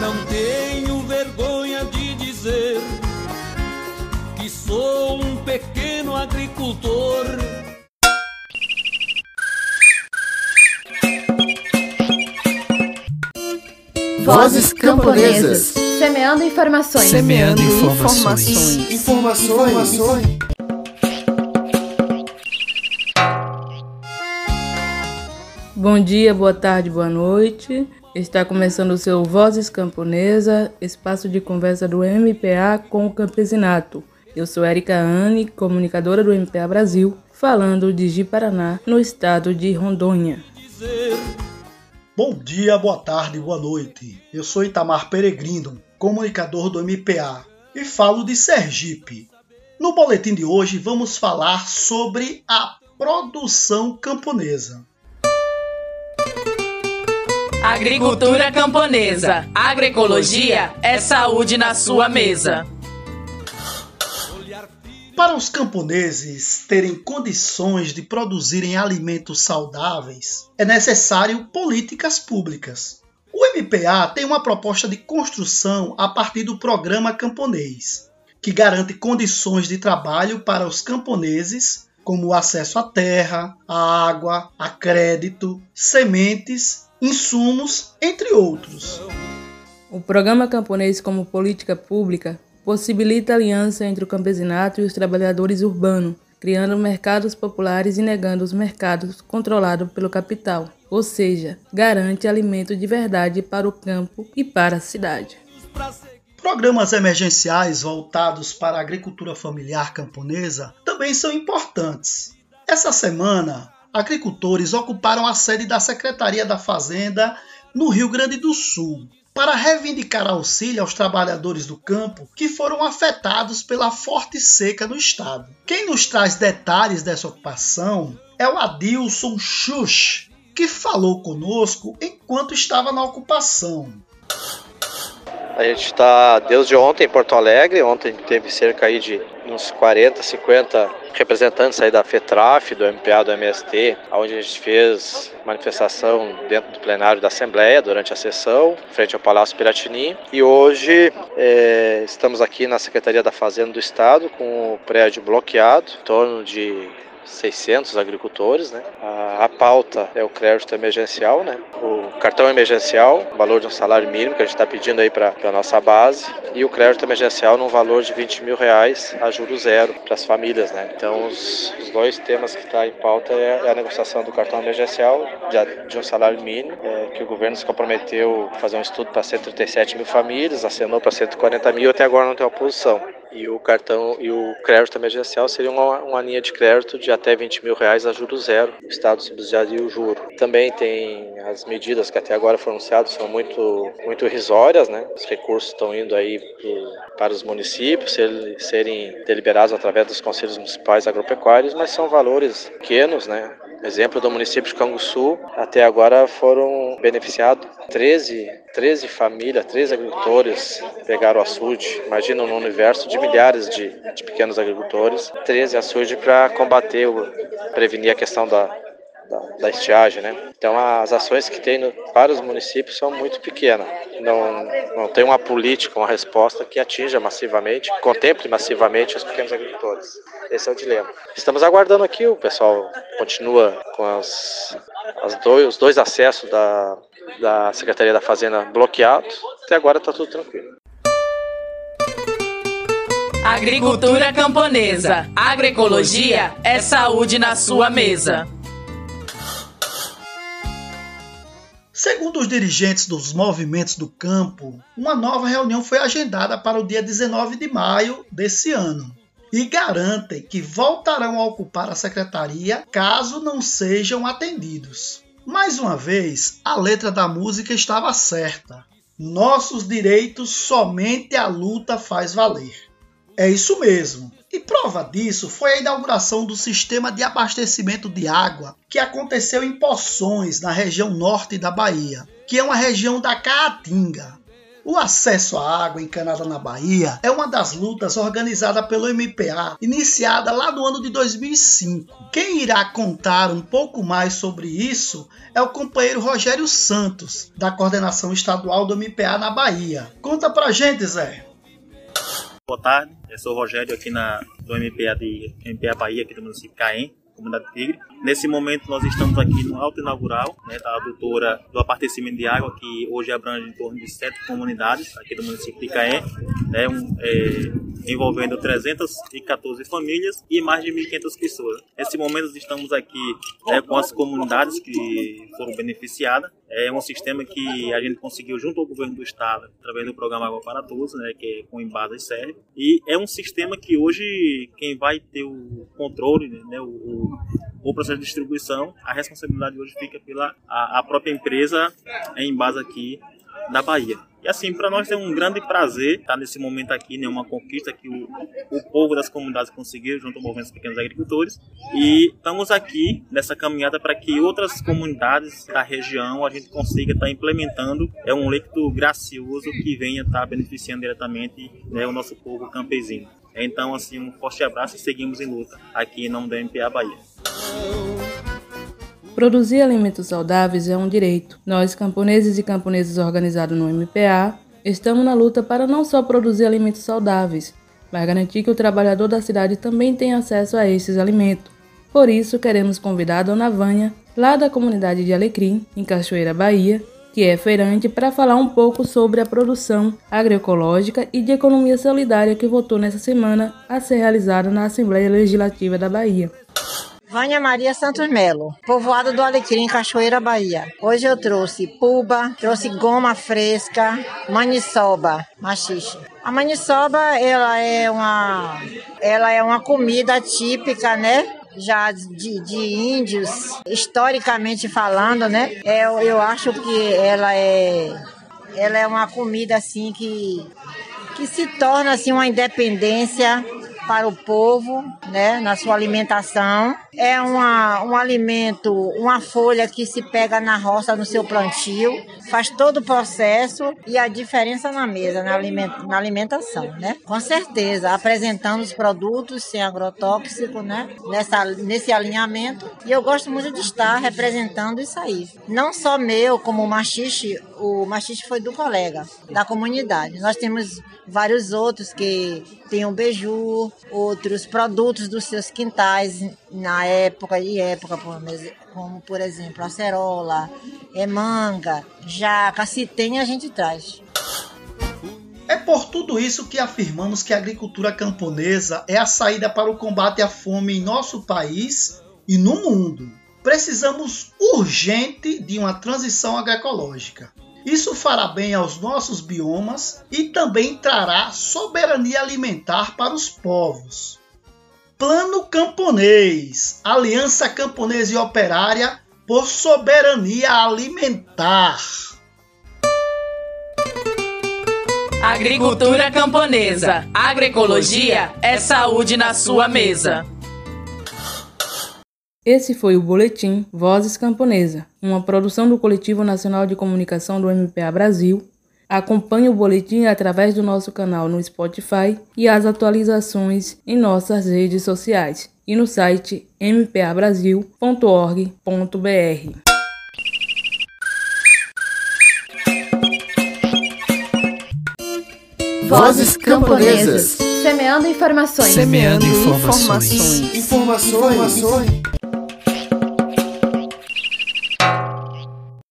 Não tenho vergonha de dizer que sou um pequeno agricultor. Vozes Camponesas. Semeando informações. Semeando informações. Informações. Informações. Bom dia, boa tarde, boa noite. Está começando o seu Vozes Camponesa, espaço de conversa do MPA com o campesinato. Eu sou Erika Anne, comunicadora do MPA Brasil, falando de Ji-Paraná, no estado de Rondônia. Bom dia, boa tarde, boa noite. Eu sou Itamar Peregrino, comunicador do MPA, e falo de Sergipe. No boletim de hoje vamos falar sobre a produção camponesa. Agricultura camponesa. Agroecologia é saúde na sua mesa. Para os camponeses terem condições de produzirem alimentos saudáveis, é necessário políticas públicas. O MPA tem uma proposta de construção a partir do Programa Camponês, que garante condições de trabalho para os camponeses, como o acesso à terra, à água, a crédito, sementes, insumos, entre outros. O Programa Camponês como política pública possibilita a aliança entre o campesinato e os trabalhadores urbanos, criando mercados populares e negando os mercados controlados pelo capital, ou seja, garante alimento de verdade para o campo e para a cidade. Programas emergenciais voltados para a agricultura familiar camponesa também são importantes. Essa semana, agricultores ocuparam a sede da Secretaria da Fazenda no Rio Grande do Sul para reivindicar auxílio aos trabalhadores do campo que foram afetados pela forte seca no estado. Quem nos traz detalhes dessa ocupação é o Adilson Xux, que falou conosco enquanto estava na ocupação. A gente está desde ontem em Porto Alegre, ontem teve cerca aí de uns 40, 50 representantes aí da FETRAF, do MPA, do MST, onde a gente fez manifestação dentro do plenário da Assembleia durante a sessão, frente ao Palácio Piratini. E hoje é, estamos aqui na Secretaria da Fazenda do Estado com o prédio bloqueado, em torno de 600 agricultores, né? A, a, pauta é o crédito emergencial, né? O cartão emergencial, valor de um salário mínimo que a gente está pedindo aí para a nossa base, e o crédito emergencial no valor de 20 mil reais a juros zero para as famílias, né? Então os, os dois temas que está em pauta é, é, a negociação do cartão emergencial de, de um salário mínimo, é, que o governo se comprometeu a fazer um estudo para 137 mil famílias, acenou para 140 mil, até agora não tem oposição e o cartão e o crédito emergencial seria uma, uma linha de crédito de até 20 mil reais a juros zero. O Estado subsidiaria o juro. Também tem as medidas que até agora foram anunciadas são muito muito irrisórias, né? Os recursos estão indo aí pro, para os municípios ser, serem deliberados através dos conselhos municipais agropecuários, mas são valores pequenos, né? Exemplo do município de Canguçu, até agora foram beneficiados 13, 13 famílias, 13 agricultores pegaram açude. Imagina no universo de milhares de, de pequenos agricultores, 13 açude para combater, prevenir a questão da, da, da, estiagem, né? Então as ações que tem no, para os municípios são muito pequenas. Não, não tem uma política, uma resposta que atinja massivamente, contemple massivamente os pequenos agricultores. Esse é o dilema. Estamos aguardando aqui, o pessoal continua com as, as dois, os dois acessos da, da Secretaria da Fazenda bloqueados. Até agora está tudo tranquilo. Agricultura camponesa. Agroecologia é saúde na sua mesa. Segundo os dirigentes dos movimentos do campo, uma nova reunião foi agendada para o dia 19 de maio desse ano e garantem que voltarão a ocupar a secretaria caso não sejam atendidos. Mais uma vez, a letra da música estava certa. Nossos direitos somente a luta faz valer. É isso mesmo. E prova disso foi a inauguração do sistema de abastecimento de água que aconteceu em Poções, na região norte da Bahia, que é uma região da Caatinga. O acesso à água encanada na Bahia é uma das lutas organizada pelo MPA, iniciada lá no ano de 2005. Quem irá contar um pouco mais sobre isso é o companheiro Rogério Santos, da coordenação estadual do MPA na Bahia. Conta pra gente, Zé. Boa tarde, eu sou o Rogério aqui na, do MPA, de, MPA Bahia, aqui do município Caém comunidade Tigre. Nesse momento nós estamos aqui no alto inaugural né, da adutora do abastecimento de água, que hoje abrange em torno de sete comunidades aqui do município de Caé, né, um, é, envolvendo 314 famílias e mais de 1.500 pessoas. Nesse momento estamos aqui é, com as comunidades que foram beneficiadas. É um sistema que a gente conseguiu junto ao governo do estado, através do programa Água para Todos, né, que é com Embasa e E é um sistema que hoje quem vai ter o controle, né, o processo de distribuição, a responsabilidade hoje fica pela a, a própria empresa em base aqui da Bahia. E assim, para nós é um grande prazer estar nesse momento aqui, né, uma conquista que o, o povo das comunidades conseguiu junto ao movimento dos pequenos agricultores. E estamos aqui nessa caminhada para que outras comunidades da região a gente consiga estar implementando é um leito gracioso que venha estar beneficiando diretamente né, o nosso povo campesino. Então, assim, um forte abraço e seguimos em luta aqui em nome da MPA Bahia. Produzir alimentos saudáveis é um direito. Nós, camponeses e camponesas organizados no MPA, estamos na luta para não só produzir alimentos saudáveis, mas garantir que o trabalhador da cidade também tenha acesso a esses alimentos. Por isso, queremos convidar a Dona Vânia, lá da comunidade de Alecrim, em Cachoeira, Bahia, que é feirante, para falar um pouco sobre a produção agroecológica e de economia solidária que votou nessa semana a ser realizada na Assembleia Legislativa da Bahia. Vânia Maria Santos Melo, povoado do Alecrim, Cachoeira, Bahia. Hoje eu trouxe puba, trouxe goma fresca, maniçoba, machixe. A maniçoba, ela é uma, ela é uma comida típica, né? já de, de índios, historicamente falando, né? É, eu acho que ela é, ela é uma comida assim que, que se torna assim uma independência para o povo, né, na sua alimentação. É uma, um alimento, uma folha que se pega na roça no seu plantio, faz todo o processo e a diferença na mesa, na, na alimentação, né? Com certeza, apresentando os produtos sem agrotóxico, né, nessa, nesse alinhamento. E eu gosto muito de estar representando isso aí. Não só meu, como machixe, o machixe foi do colega, da comunidade. Nós temos vários outros que têm o beiju, outros produtos dos seus quintais na época e época, como por exemplo acerola, é manga, jaca, se tem a gente traz. É por tudo isso que afirmamos que a agricultura camponesa é a saída para o combate à fome em nosso país e no mundo. Precisamos urgente de uma transição agroecológica. Isso fará bem aos nossos biomas e também trará soberania alimentar para os povos. Plano Camponês Aliança Camponesa e Operária por Soberania Alimentar. Agricultura camponesa. Agroecologia é saúde na sua mesa. Esse foi o Boletim Vozes Camponesa, uma produção do Coletivo Nacional de Comunicação do MPA Brasil. Acompanhe o boletim através do nosso canal no Spotify e as atualizações em nossas redes sociais e no site mpabrasil.org.br. Vozes Camponesas. Semeando informações. Semeando informações. Informações. informações. informações.